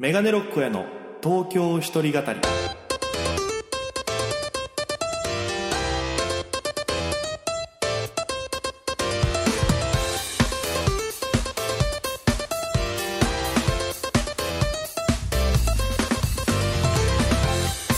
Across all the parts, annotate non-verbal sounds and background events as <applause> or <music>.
メガネロックへの東京一人語り。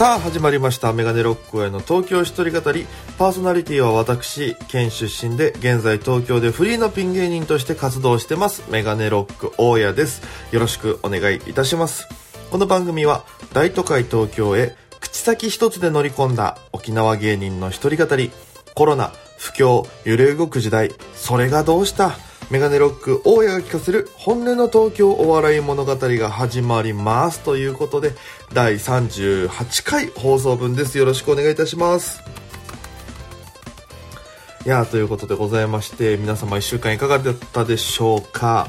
さあ始まりました。メガネロックへの東京一人語り。パーソナリティは私県出身で現在東京でフリーのピン芸人として活動してますメガネロック大家です。よろしくお願いいたします。この番組は大都会東京へ口先一つで乗り込んだ沖縄芸人の一人語り。コロナ不況揺れ動く時代それがどうした？メガネロック大家が聞かせる本音の東京お笑い物語が始まりますということで第38回放送分です。よろしくお願いいたします。いやということでございまして皆様1週間いかがだったでしょうか？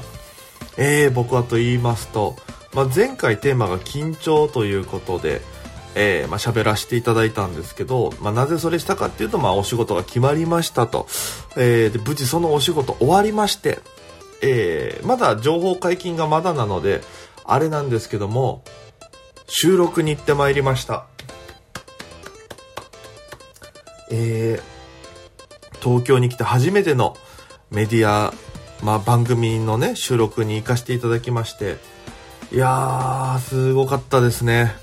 えー、僕はと言いますと、まあ、前回テーマが緊張ということでえー、まあ、喋らせていただいたんですけど、まあ、なぜそれしたかっていうと、まあ、お仕事が決まりましたと。えー、で、無事そのお仕事終わりまして、えー、まだ情報解禁がまだなので、あれなんですけども、収録に行ってまいりました。えー、東京に来て初めてのメディア、まあ、番組のね、収録に行かせていただきまして、いやー、すごかったですね。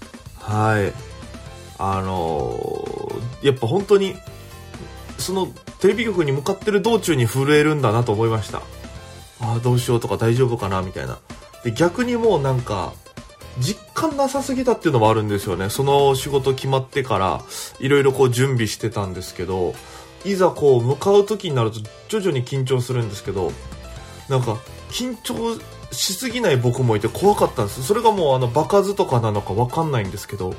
はい。あのー、やっぱ本当に、そのテレビ局に向かってる道中に震えるんだなと思いました。ああ、どうしようとか大丈夫かなみたいな。で、逆にもうなんか、実感なさすぎたっていうのもあるんですよね。その仕事決まってから、いろいろこう準備してたんですけど、いざこう向かう時になると徐々に緊張するんですけど、なんか、緊張しすぎない僕もいて怖かったんです。それがもうあの場数とかなのか分かんないんですけど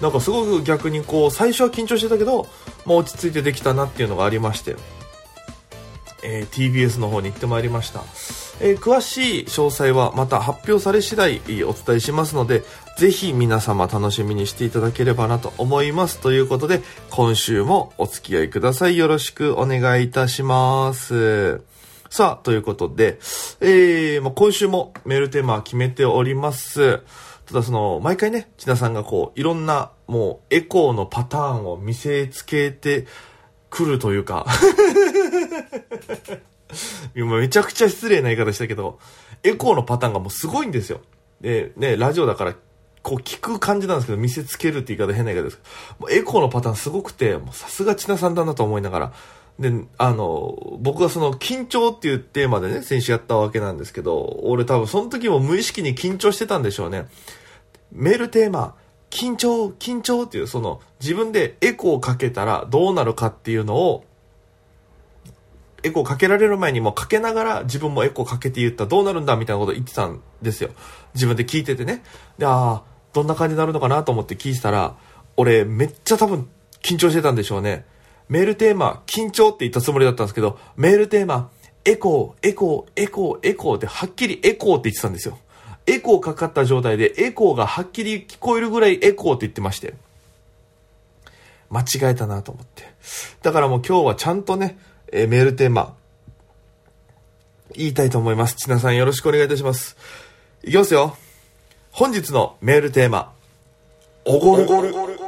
なんかすごく逆にこう最初は緊張してたけど、まあ、落ち着いてできたなっていうのがありまして、えー、TBS の方に行ってまいりました、えー、詳しい詳細はまた発表され次第お伝えしますのでぜひ皆様楽しみにしていただければなと思います。ということで今週もお付き合いください。よろしくお願いいたします。さあ、ということで、えー、まあ、今週もメールテーマ決めております。ただその、毎回ね、千田さんがこう、いろんな、もう、エコーのパターンを見せつけてくるというか <laughs> めちゃくちゃ失礼な言い方したけど、エコーのパターンがもうすごいんですよ。で、ね、ラジオだから、こう聞く感じなんですけど、見せつけるって言い方変な言い方です。もうエコーのパターンすごくて、もうさすが千田さんだなと思いながら、で、あの、僕はその緊張っていうテーマでね、先週やったわけなんですけど、俺多分その時も無意識に緊張してたんでしょうね。メールテーマ、緊張、緊張っていう、その自分でエコーをかけたらどうなるかっていうのを、エコーかけられる前にもかけながら自分もエコーかけて言ったらどうなるんだみたいなこと言ってたんですよ。自分で聞いててね。で、ああ、どんな感じになるのかなと思って聞いてたら、俺めっちゃ多分緊張してたんでしょうね。メールテーマ、緊張って言ったつもりだったんですけど、メールテーマ、エコー、エコー、エコー、エコーってはっきりエコーって言ってたんですよ。エコーかかった状態でエコーがはっきり聞こえるぐらいエコーって言ってまして。間違えたなと思って。だからもう今日はちゃんとね、えー、メールテーマ、言いたいと思います。ちなさんよろしくお願いいたします。いきますよ。本日のメールテーマ、おごる。おごる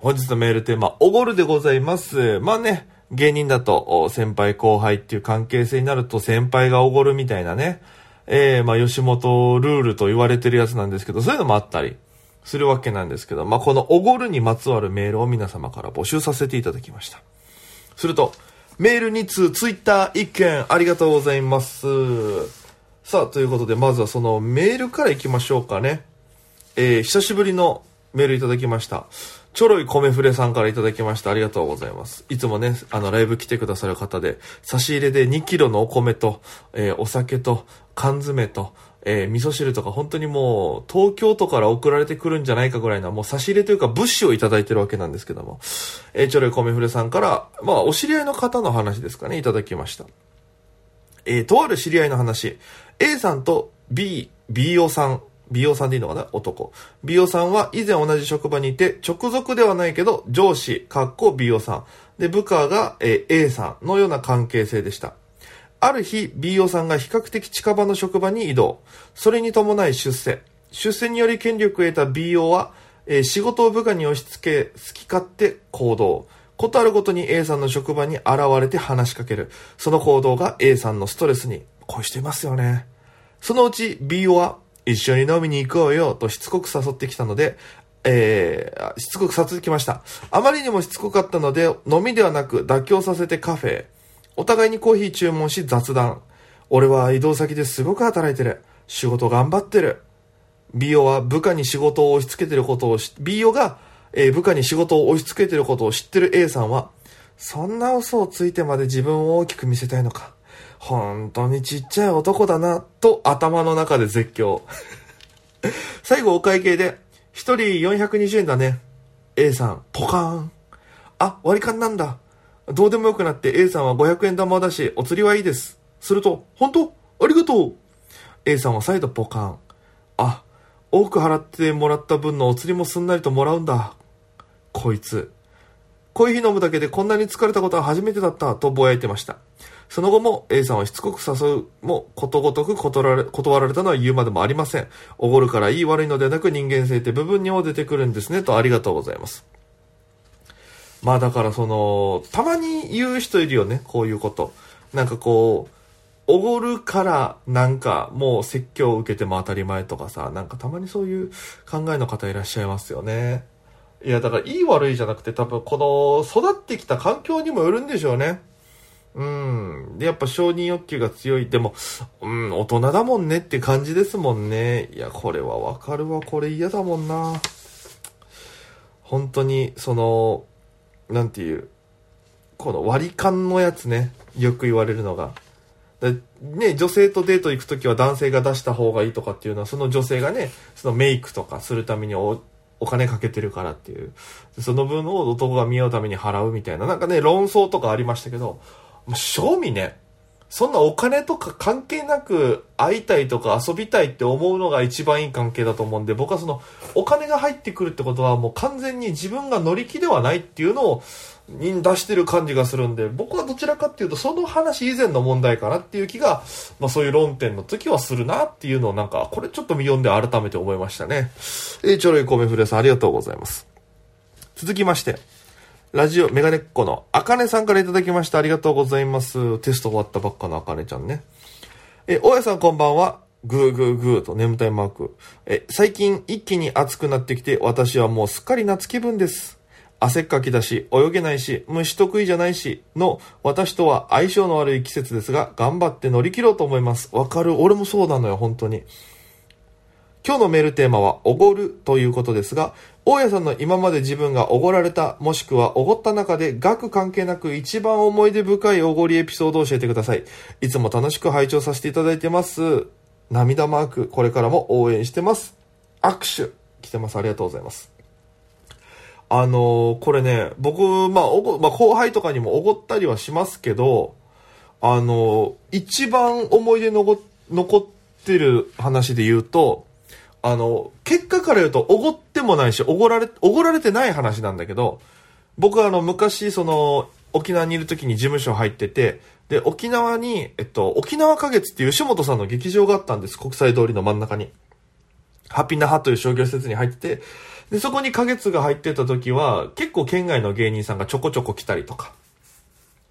本日のメールテーマ、おごるでございます。まあね、芸人だと先輩後輩っていう関係性になると先輩がおごるみたいなね、えー、まあ吉本ルールと言われてるやつなんですけど、そういうのもあったりするわけなんですけど、まあこのおごるにまつわるメールを皆様から募集させていただきました。すると、メール2通、ツイッター1件ありがとうございます。さあ、ということで、まずはそのメールから行きましょうかね。えー、久しぶりのメールいただきました。ちょろい米フレさんからいただきました。ありがとうございます。いつもね、あの、ライブ来てくださる方で、差し入れで2キロのお米と、えー、お酒と、缶詰と、えー、味噌汁とか本当にもう、東京都から送られてくるんじゃないかぐらいな、もう差し入れというか物資をいただいてるわけなんですけども、えー、ちょろい米フレさんから、まあ、お知り合いの方の話ですかね、いただきました。えー、とある知り合いの話、A さんと B、BO さん、美容さんでいいのかな？男。美容さんは以前同じ職場にいて、直属ではないけど、上司、かっこ美容さん。で、部下が、え A さんのような関係性でした。ある日、美容さんが比較的近場の職場に移動。それに伴い出世。出世により権力を得た BO は、えー仕事を部下に押し付け、好き勝手行動。ことあるごとに A さんの職場に現れて話しかける。その行動が A さんのストレスに。こういう人いますよね。そのうち BO は、一緒に飲みに行こうよとしつこく誘ってきたので、えー、しつこく誘ってきました。あまりにもしつこかったので、飲みではなく妥協させてカフェへ。お互いにコーヒー注文し雑談。俺は移動先ですごく働いてる。仕事頑張ってる。BO は部下に仕事を押し付けてることをし、BO が、えー部下に仕事を押し付けてることを知ってる A さんは、そんな嘘をついてまで自分を大きく見せたいのか。本当にちっちゃい男だな、と頭の中で絶叫。<laughs> 最後お会計で、一人420円だね。A さん、ポカーン。あ、割り勘なんだ。どうでもよくなって A さんは500円玉を出し、お釣りはいいです。すると、本当？ありがとう A さんは再度ポカン。あ、多く払ってもらった分のお釣りもすんなりともらうんだ。こいつ。コーヒー飲むだけでこんなに疲れたことは初めてだったとぼやいてました。その後も A さんはしつこく誘うもことごとく断られ断られたのは言うまでもありません。おごるからいい悪いのではなく人間性って部分にも出てくるんですねとありがとうございます。まあだからその、たまに言う人いるよね、こういうこと。なんかこう、おごるからなんかもう説教を受けても当たり前とかさ、なんかたまにそういう考えの方いらっしゃいますよね。いやだからいい悪いじゃなくて多分この育ってきた環境にもよるんでしょうね。うん。で、やっぱ承認欲求が強い。でも、うん、大人だもんねって感じですもんね。いや、これはわかるわ。これ嫌だもんな。本当に、その、なんていう、この割り勘のやつね。よく言われるのが。ね、女性とデート行くときは男性が出した方がいいとかっていうのは、その女性がね、そのメイクとかするためにおお金かけてるからっていう。その分を男が見合うために払うみたいな。なんかね、論争とかありましたけど、もう正味ね、そんなお金とか関係なく会いたいとか遊びたいって思うのが一番いい関係だと思うんで、僕はそのお金が入ってくるってことはもう完全に自分が乗り気ではないっていうのをに出してる感じがするんで、僕はどちらかっていうとその話以前の問題かなっていう気が、まあそういう論点の時はするなっていうのをなんか、これちょっと見読んで改めて思いましたね。えー、ちょろい米フレさんありがとうございます。続きまして、ラジオメガネっ子のあかねさんからいただきました。ありがとうございます。テスト終わったばっかのあかねちゃんね。え、大家さんこんばんは。グーグーグーと眠たいマーク。え、最近一気に暑くなってきて、私はもうすっかり夏気分です。汗っかきだし、泳げないし、虫得意じゃないし、の、私とは相性の悪い季節ですが、頑張って乗り切ろうと思います。わかる。俺もそうなのよ、本当に。今日のメールテーマは、おごるということですが、大家さんの今まで自分がおごられた、もしくはおごった中で額関係なく一番思い出深いおごりエピソードを教えてください。いつも楽しく拝聴させていただいてます。涙マーク、これからも応援してます。握手、来てます。ありがとうございます。あのーこれね、僕、まあ、おご、まあ、後輩とかにもおごったりはしますけど、あのー一番思い出のご残ってる話で言うと、あの、結果から言うと、おごってもないし、おごられ、おごられてない話なんだけど、僕はあの、昔、その、沖縄にいる時に事務所入ってて、で、沖縄に、えっと、沖縄花月っていう吉本さんの劇場があったんです。国際通りの真ん中に。ハピーなハという商業施設に入ってて、で、そこに花月が入ってた時は、結構県外の芸人さんがちょこちょこ来たりとか。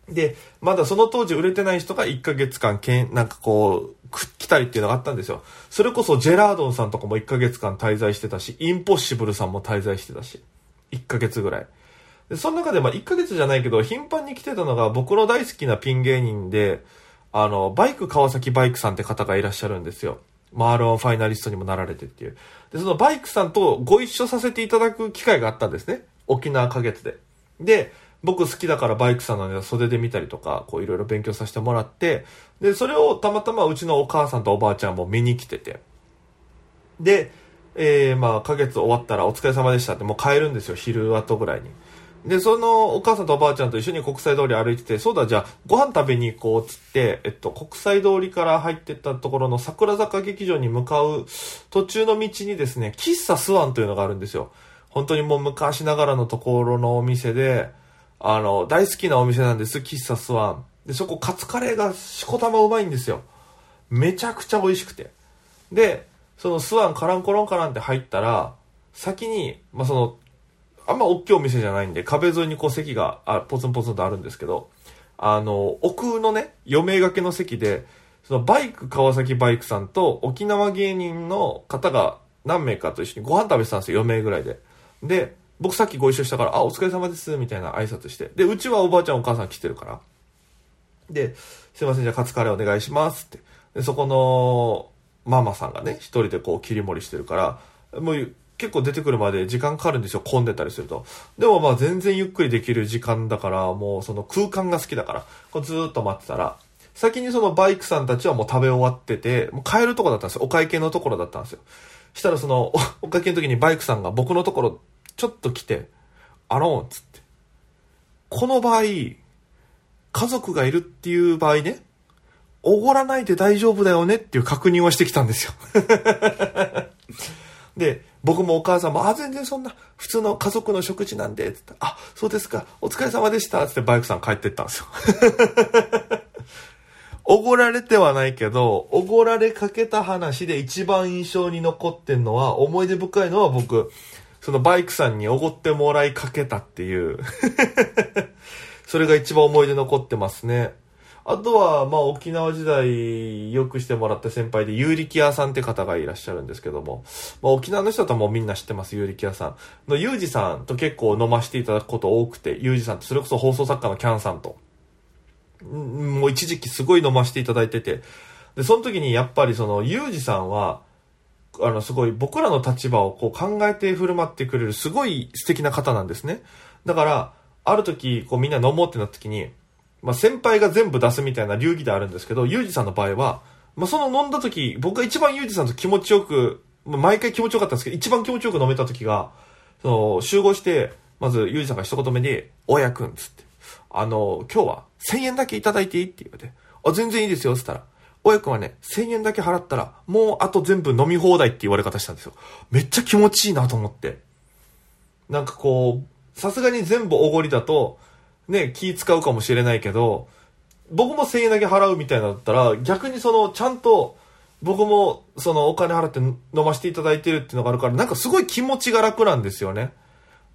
で、まだその当時売れてない人が1ヶ月間、けん、なんかこう、来たりっていうのがあったんですよ。それこそジェラードンさんとかも1ヶ月間滞在してたし、インポッシブルさんも滞在してたし、1ヶ月ぐらい。で、その中でまあ1ヶ月じゃないけど、頻繁に来てたのが僕の大好きなピン芸人で、あの、バイク川崎バイクさんって方がいらっしゃるんですよ。まあ、R1 ファイナリストにもなられてっていう。で、そのバイクさんとご一緒させていただく機会があったんですね。沖縄花月で。で、僕好きだからバイクさんのネタ袖で見たりとか、こういろいろ勉強させてもらって、で、それをたまたまうちのお母さんとおばあちゃんも見に来てて。で、えー、まあ、花月終わったらお疲れ様でしたってもう帰るんですよ、昼後ぐらいに。で、そのお母さんとおばあちゃんと一緒に国際通り歩いてて、そうだ、じゃあご飯食べに行こうっつって、えっと、国際通りから入ってったところの桜坂劇場に向かう途中の道にですね、喫茶スワンというのがあるんですよ。本当にもう昔ながらのところのお店で、あの、大好きなお店なんです、喫茶スワン。で、そこカツカレーがしこたまうまいんですよ。めちゃくちゃ美味しくて。で、そのスワンカランコロンカランって入ったら、先に、まあ、その、あんま大きいお店じゃないんで、壁沿いにこう席があポツンポツンとあるんですけど、あの、奥のね、余命掛けの席で、そのバイク川崎バイクさんと沖縄芸人の方が何名かと一緒にご飯食べてたんですよ、4名ぐらいで。で、僕さっきご一緒したから、あ、お疲れ様です、みたいな挨拶して。で、うちはおばあちゃんお母さん来てるから。で、すいません、じゃあカツカレーお願いしますって。で、そこのママさんがね、一人でこう切り盛りしてるから、もう結構出てくるまで時間かかるんですよ、混んでたりすると。でもまあ全然ゆっくりできる時間だから、もうその空間が好きだから、こうずーっと待ってたら、先にそのバイクさんたちはもう食べ終わってて、もう帰るとこだったんですよ。お会計のところだったんですよ。したらその、お会計の時にバイクさんが僕のところちょっと来て、あの、つって。この場合、家族がいるっていう場合ね、おごらないで大丈夫だよねっていう確認をしてきたんですよ。<laughs> で、僕もお母さんも、あ、全然そんな、普通の家族の食事なんで、つって、あ、そうですか、お疲れ様でした、つってバイクさん帰ってったんですよ。<laughs> おごられてはないけど、おごられかけた話で一番印象に残ってんのは、思い出深いのは僕、そのバイクさんにおごってもらいかけたっていう <laughs> それが一番思い出残ってますね。あとは、まあ、沖縄時代、よくしてもらった先輩で、有力屋さんって方がいらっしゃるんですけども、まあ、沖縄の人だともうみんな知ってます、有力屋さん。の、ゆうじさんと結構飲ませていただくこと多くて、ゆうじさんってそれこそ放送作家のキャンさんと、もう一時期すごい飲ませていただいてて、で、その時にやっぱりその、ゆうじさんは、あの、すごい僕らの立場をこう考えて振る舞ってくれるすごい素敵な方なんですね。だから、ある時、こうみんな飲もうってなった時に、まあ、先輩が全部出すみたいな流儀であるんですけど、ゆうじさんの場合は、まあ、その飲んだ時、僕が一番ゆうじさんと気持ちよく、まあ、毎回気持ちよかったんですけど、一番気持ちよく飲めた時が、その、集合して、まず、ゆうじさんが一言目に、おやくん、つって、あの、今日は1000円だけいただいていい？って言われて、あ、全然いいですよ、つったら、おやくんはね、1000円だけ払ったら、もうあと全部飲み放題って言われ方したんですよ。めっちゃ気持ちいいなと思って。なんかこう、さすがに全部おごりだと、ね、気使うかもしれないけど、僕も1000円だけ払うみたいなだったら、逆にその、ちゃんと、僕も、その、お金払って飲ませていただいてるっていうのがあるから、なんかすごい気持ちが楽なんですよね。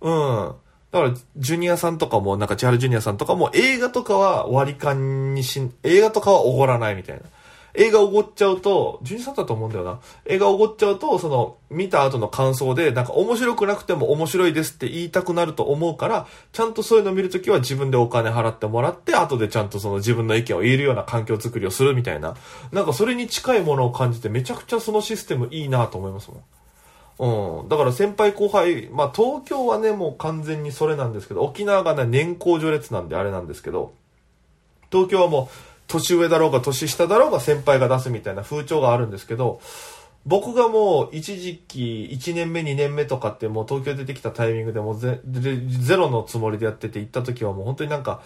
うん。だから、ジュニアさんとかも、なんか千春ジュニアさんとかも、映画とかは割り勘にし、映画とかはおごらないみたいな。映画おごっちゃうと、12歳だと思うんだよな。映画おごっちゃうと、その、見た後の感想で、なんか面白くなくても面白いですって言いたくなると思うから、ちゃんとそういうの見るときは自分でお金払ってもらって、後でちゃんとその自分の意見を言えるような環境づくりをするみたいな。なんかそれに近いものを感じて、めちゃくちゃそのシステムいいなと思いますもん。うん。だから先輩後輩、まあ東京はね、もう完全にそれなんですけど、沖縄がね、年功序列なんであれなんですけど、東京はもう、年上だろうが年下だろうが先輩が出すみたいな風潮があるんですけど、僕がもう一時期1年目2年目とかってもう東京出てきたタイミングでもゼゼロのつもりでやってて行った時はもう本当になんか、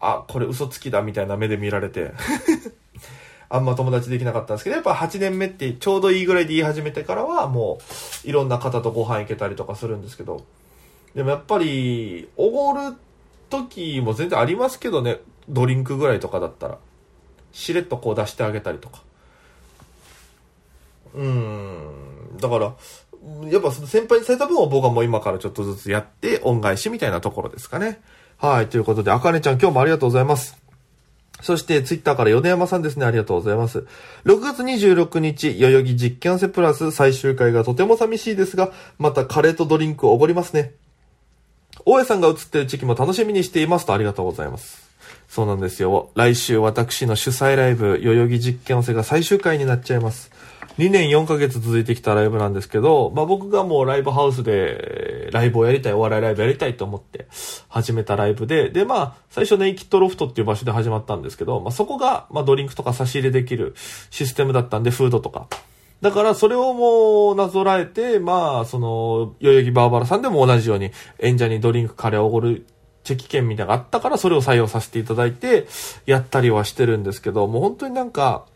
あ、これ嘘つきだみたいな目で見られて <laughs> あんま友達できなかったんですけど、やっぱ8年目ってちょうどいいぐらいで言い始めてからはもういろんな方とご飯行けたりとかするんですけど、でもやっぱり、おごる時も全然ありますけどね、ドリンクぐらいとかだったら。しれっとこう出してあげたりとか。うん。だから、やっぱその先輩にされた分を僕はもう今からちょっとずつやって恩返しみたいなところですかね。はい。ということで、あかねちゃん今日もありがとうございます。そして、ツイッターから米山さんですね。ありがとうございます。6月26日、代々木実験せプラス最終回がとても寂しいですが、またカレーとドリンクをおごりますね。大家さんが映ってる時期も楽しみにしていますとありがとうございます。そうなんですよ。来週私の主催ライブ、代々木実験せが最終回になっちゃいます。2年4ヶ月続いてきたライブなんですけど、まあ僕がもうライブハウスでライブをやりたい、お笑いライブやりたいと思って始めたライブで、でまあ最初ネイキッドロフトっていう場所で始まったんですけど、まあそこがまあドリンクとか差し入れできるシステムだったんで、フードとか。だからそれをもうなぞらえて、まあその、代々木バーバラさんでも同じように演者にドリンクカレーをおごるチェキ券みたいなのがあったからそれを採用させていただいてやったりはしてるんですけど、もう本当になんか、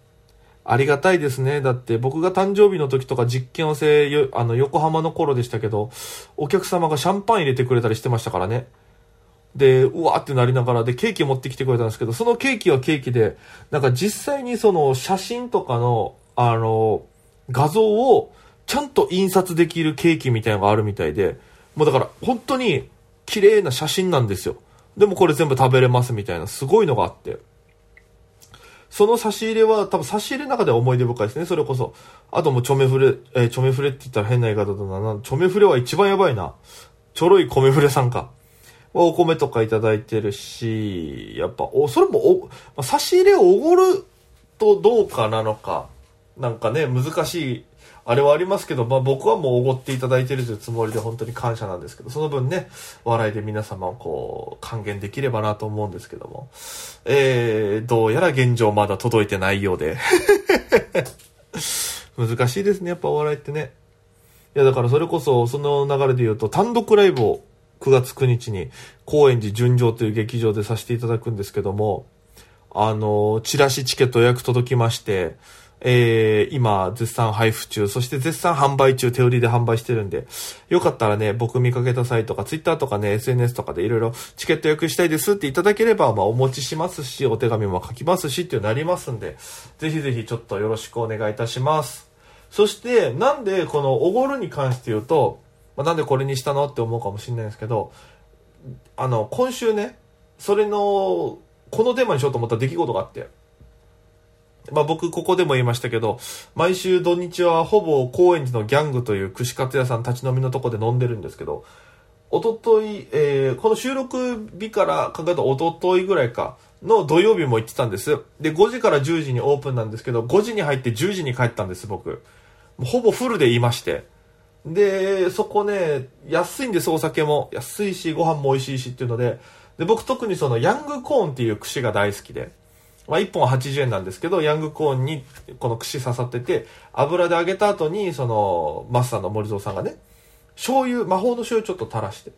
ありがたいですね。だって僕が誕生日の時とか実験をせ、あの、横浜の頃でしたけど、お客様がシャンパン入れてくれたりしてましたからね。で、うわーってなりながら、で、ケーキ持ってきてくれたんですけど、そのケーキはケーキで、なんか実際にその写真とかの、あの、画像をちゃんと印刷できるケーキみたいなのがあるみたいで、もうだから本当に綺麗な写真なんですよ。でもこれ全部食べれますみたいなすごいのがあって。その差し入れは多分差し入れの中では思い出深いですね、それこそ。あともうチョメフレ、えー、チョメフレって言ったら変な言い方だな。チョメフレは一番やばいな。ちょろい米フレさんか。お米とかいただいてるし、やっぱ、お、それもお、ま差し入れをおごるとどうかなのか。なんかね、難しいあれはありますけど、まあ僕はもうおごっていただいてるというつもりで本当に感謝なんですけど、その分ね、笑いで皆様をこう、還元できればなと思うんですけども、えー、どうやら現状まだ届いてないようで。<laughs> 難しいですね、やっぱお笑いってね。いや、だからそれこそ、その流れで言うと、単独ライブを9月9日に、高円寺純情という劇場でさせていただくんですけども、あの、チラシチケット予約届きまして、えー、今、絶賛配布中、そして絶賛販売中、手売りで販売してるんで、よかったらね、僕見かけた際とか、ツイッターとかね、SNS とかでいろいろチケット予約したいですっていただければ、まあ、お持ちしますし、お手紙も書きますしっていうなりますんで、ぜひぜひちょっとよろしくお願いいたします。そして、なんでこのおごるに関して言うと、まあ、なんでこれにしたのって思うかもしれないんですけど、あの、今週ね、それの、このテーマにしようと思った出来事があって、まあ僕ここでも言いましたけど、毎週土日はほぼ高円寺のギャングという串カツ屋さん立ち飲みのとこで飲んでるんですけど、おととい、えー、この収録日から考えたおとといぐらいかの土曜日も行ってたんです。で、5時から10時にオープンなんですけど、5時に入って10時に帰ったんです、僕。ほぼフルでいまして。で、そこね、安いんです、お酒も。安いし、ご飯も美味しいしっていうので、で、僕特にそのヤングコーンっていう串が大好きで。まあ、1本80円なんですけど、ヤングコーンにこの串刺さってて、油で揚げた後に、その、マスターの森蔵さんがね、醤油、魔法の醤油ちょっと垂らして。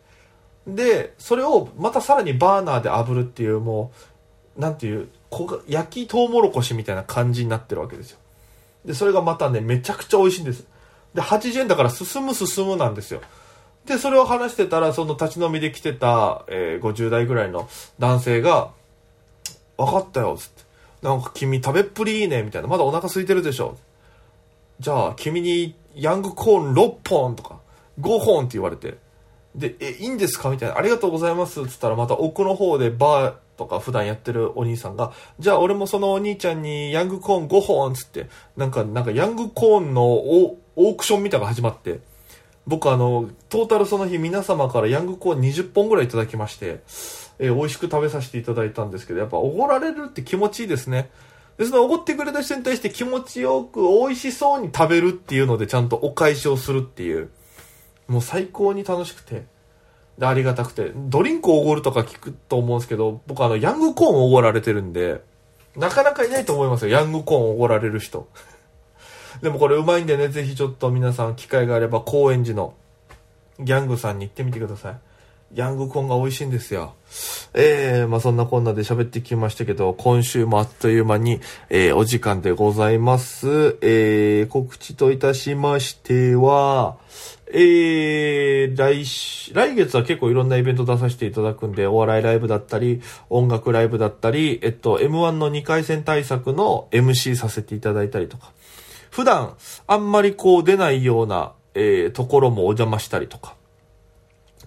で、それをまたさらにバーナーで炙るっていう、もう、なんていう、焼きトウモロコシみたいな感じになってるわけですよ。で、それがまたね、めちゃくちゃ美味しいんです。で、80円だから進む進むなんですよ。で、それを話してたら、その立ち飲みで来てた、えー、50代ぐらいの男性が、分かったよ、つって。なんか君食べっぷりいいね、みたいな。まだお腹空いてるでしょ。じゃあ、君にヤングコーン6本とか、5本って言われて。で、え、いいんですか？みたいな。ありがとうございます。つったら、また奥の方でバーとか普段やってるお兄さんが、じゃあ俺もそのお兄ちゃんにヤングコーン5本つって、なんか、なんかヤングコーンのオークションみたいなのが始まって、僕あの、トータルその日皆様からヤングコーン20本ぐらいいただきまして、えー、美味しく食べさせていただいたんですけど、やっぱおごられるって気持ちいいですね。で、そのおごってくれた人に対して気持ちよく美味しそうに食べるっていうのでちゃんとお返しをするっていう、もう最高に楽しくて、で、ありがたくて、ドリンクをおごるとか聞くと思うんですけど、僕あの、ヤングコーンをおごられてるんで、なかなかいないと思いますよ、ヤングコーンをおごられる人。<laughs> でもこれうまいんでね、ぜひちょっと皆さん機会があれば高円寺のギャングさんに行ってみてください。ヤングコーンが美味しいんですよ。えー、まあそんなこんなで喋ってきましたけど、今週もあっという間に、えー、お時間でございます。えー、告知といたしましては、えー、来来月は結構いろんなイベント出させていただくんで、お笑いライブだったり、音楽ライブだったり、えっと、M1 の2回戦対策の MC させていただいたりとか、普段あんまりこう出ないような、えー、ところもお邪魔したりとか、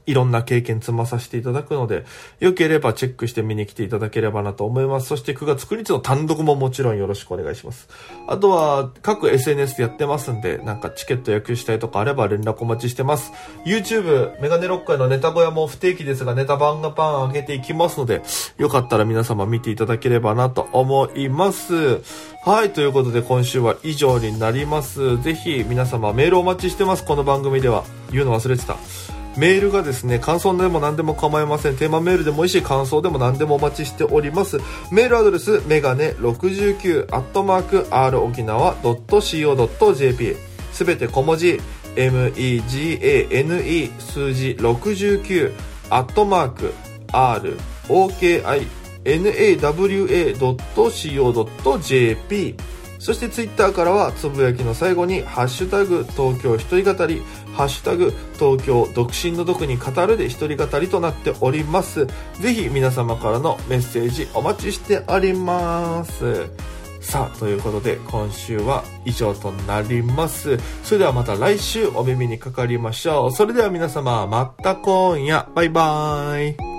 いろんな経験積まさせていただくので、よければチェックして見に来ていただければなと思います。そして9月9日の単独ももちろんよろしくお願いします。あとは、各 SNS でやってますんで、なんかチケット野球したいとかあれば連絡お待ちしてます。YouTube、メガネロッカーのネタ小屋も不定期ですが、ネタ版がパン上げていきますので、よかったら皆様見ていただければなと思います。はい、ということで今週は以上になります。ぜひ皆様メールお待ちしてます。この番組では。言うの忘れてた。メールがですね、感想でも何でも構いません。テーマメールでもいいし、感想でも何でもお待ちしております。メールアドレス、メガネ69、アットマーク、r 沖縄 .co.jp。すべて小文字、megane 数字69、アットマーク、r, oki, nawa.co.jp そしてツイッターからはつぶやきの最後に「ハッシュタグ東京一人語り」「ハッシュタグ東京独身の毒に語る」で一人語りとなっておりますぜひ皆様からのメッセージお待ちしておりますさあ、ということで今週は以上となります。それではまた来週お耳にかかりましょう。それでは皆様、また今夜、バイバーイ。